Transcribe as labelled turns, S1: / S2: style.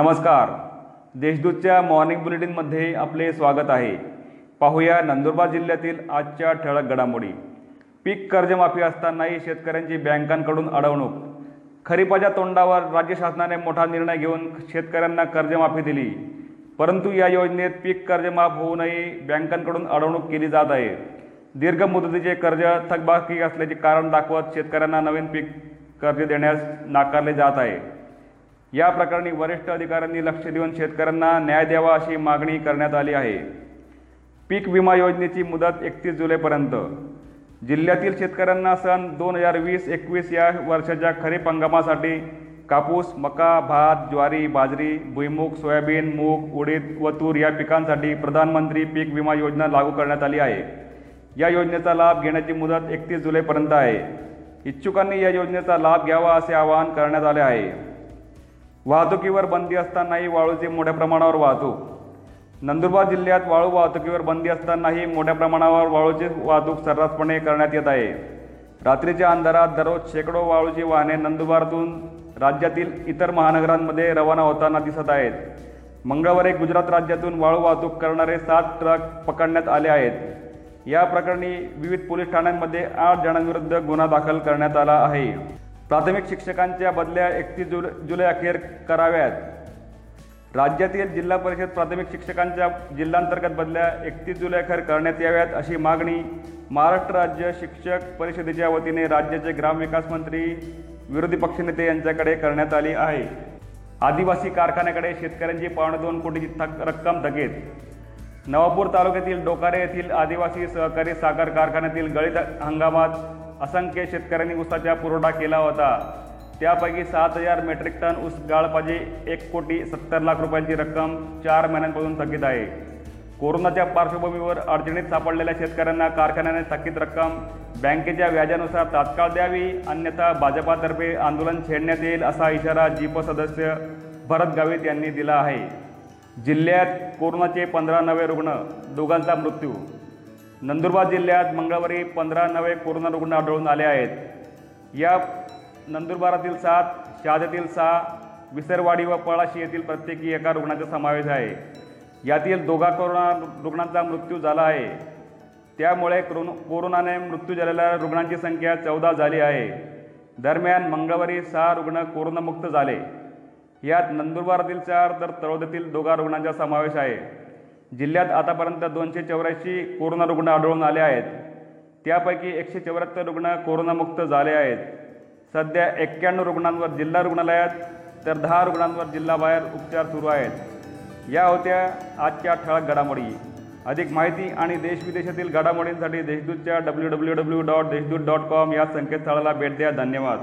S1: नमस्कार. देशदूतच्या मॉर्निंग बुलेटिनमध्ये आपले स्वागत आहे. पाहूया नंदुरबार जिल्ह्यातील आजच्या ठळक घडामोडी. पीक कर्जमाफी असतानाही शेतकऱ्यांची बँकांकडून अडवणूक. खरीपाच्या तोंडावर राज्य शासनाने मोठा निर्णय घेऊन शेतकऱ्यांना कर्जमाफी दिली. परंतु या योजनेत पीक कर्जमाफ होऊनही बँकांकडून अडवणूक केली जात आहे. दीर्घ मुदतीचे कर्ज थकबाकी असल्याचे कारण दाखवत शेतकऱ्यांना नवीन पीक कर्ज देण्यास नाकारले जात आहे. या प्रकरणी वरिष्ठ अधिकाऱ्यांनी लक्ष देऊन शेतकऱ्यांना न्याय द्यावा अशी मागणी करण्यात आली आहे. पीक विमा योजनेची मुदत एकतीस जुलैपर्यंत. जिल्ह्यातील शेतकऱ्यांना सन दोन हजार वीस एकवीस या वर्षाच्या खरीप हंगामासाठी कापूस मका भात ज्वारी बाजरी भुईमूग सोयाबीन मूग उडीद व तूर या पिकांसाठी प्रधानमंत्री पीक विमा योजना लागू करण्यात आली आहे. या योजनेचा लाभ घेण्याची मुदत एकतीस जुलैपर्यंत आहे. इच्छुकांनी या योजनेचा लाभ घ्यावा असे आवाहन करण्यात आले आहे. वाहतुकीवर बंदी असतानाही वाळूची मोठ्या प्रमाणावर वाहतूक. नंदुरबार जिल्ह्यात वाळू वाहतुकीवर बंदी असतानाही मोठ्या प्रमाणावर वाळूची वाहतूक सर्रासपणे करण्यात येत आहे. रात्रीच्या अंधारात दररोज शेकडो वाळूची वाहने नंदुरबारतून राज्यातील इतर महानगरांमध्ये रवाना होताना दिसत आहेत. मंगळवारी गुजरात राज्यातून वाळू वाहतूक करणारे सात ट्रक पकडण्यात आले आहेत. या प्रकरणी विविध पोलीस ठाण्यांमध्ये आठ जणांविरुद्ध गुन्हा दाखल करण्यात आला आहे. प्राथमिक शिक्षकांच्या बदल्या एकतीस जुलै जुलै अखेर कराव्यात. राज्यातील जिल्हा परिषद प्राथमिक शिक्षकांच्या जिल्हांतर्गत बदल्या एकतीस जुलै अखेर करण्यात याव्यात अशी मागणी महाराष्ट्र राज्य शिक्षक परिषदेच्या वतीने राज्याचे ग्रामविकास मंत्री विरोधी पक्षनेते यांच्याकडे करण्यात आली आहे. आदिवासी कारखान्याकडे शेतकऱ्यांची पावणे दोन कोटीची थक रक्कम थकीत. नवापूर तालुक्यातील डोकारे येथील आदिवासी सहकारी साखर कारखान्यातील गळीत हंगामात असंख्य शेतकऱ्यांनी ऊसाचा पुरवठा केला होता. त्यापैकी सात हजार मेट्रिक टन ऊस गाळपाची एक कोटी सत्तर लाख रुपयांची रक्कम चार महिन्यांपासून थकीत आहे. कोरोनाच्या पार्श्वभूमीवर अडचणीत सापडलेल्या शेतकऱ्यांना कारखान्याने थकीत रक्कम बँकेच्या व्याजानुसार तात्काळ द्यावी अन्यथा भाजपातर्फे आंदोलन छेडण्यात येईल असा इशारा जीप सदस्य भरत गावित यांनी दिला आहे. जिल्ह्यात कोरोनाचे पंधरा नवे रुग्ण दोघांचा मृत्यू नंदुरबार जिल्ह्यात मंगळवारी पंधरा नवे कोरोना रुग्ण आढळून आले आहेत. या नंदुरबारातील सात शहाद्यातील सहा विसरवाडी व पळाशी येथील प्रत्येकी एका रुग्णाचा समावेश आहे. यातील दोघा कोरोना रुग्णांचा मृत्यू झाला आहे. त्यामुळे कोरोन कोरोनाने मृत्यू झालेल्या रुग्णांची संख्या चौदा झाली आहे. दरम्यान मंगळवारी सहा रुग्ण कोरोनामुक्त झाले. यात नंदुरबारातील चार तर तळोद्यातील दोघा रुग्णांचा समावेश आहे. जिल्ह्यात आतापर्यंत दोनशे चौऱ्याऐंशी कोरोना रुग्ण आढळून आले आहेत. त्यापैकी एकशे चौऱ्याहत्तर रुग्ण कोरोनामुक्त झाले आहेत. सध्या एक्क्याण्णव रुग्णांवर जिल्हा रुग्णालयात तर दहा रुग्णांवर जिल्हाबाहेर उपचार सुरू आहेत. या होत्या आजच्या ठळक घडामोडी. अधिक माहिती आणि देशविदेशातील घडामोडींसाठी देशदूतच्या W W W dot Deshdoot dot com या संकेतस्थळाला भेट द्या. धन्यवाद.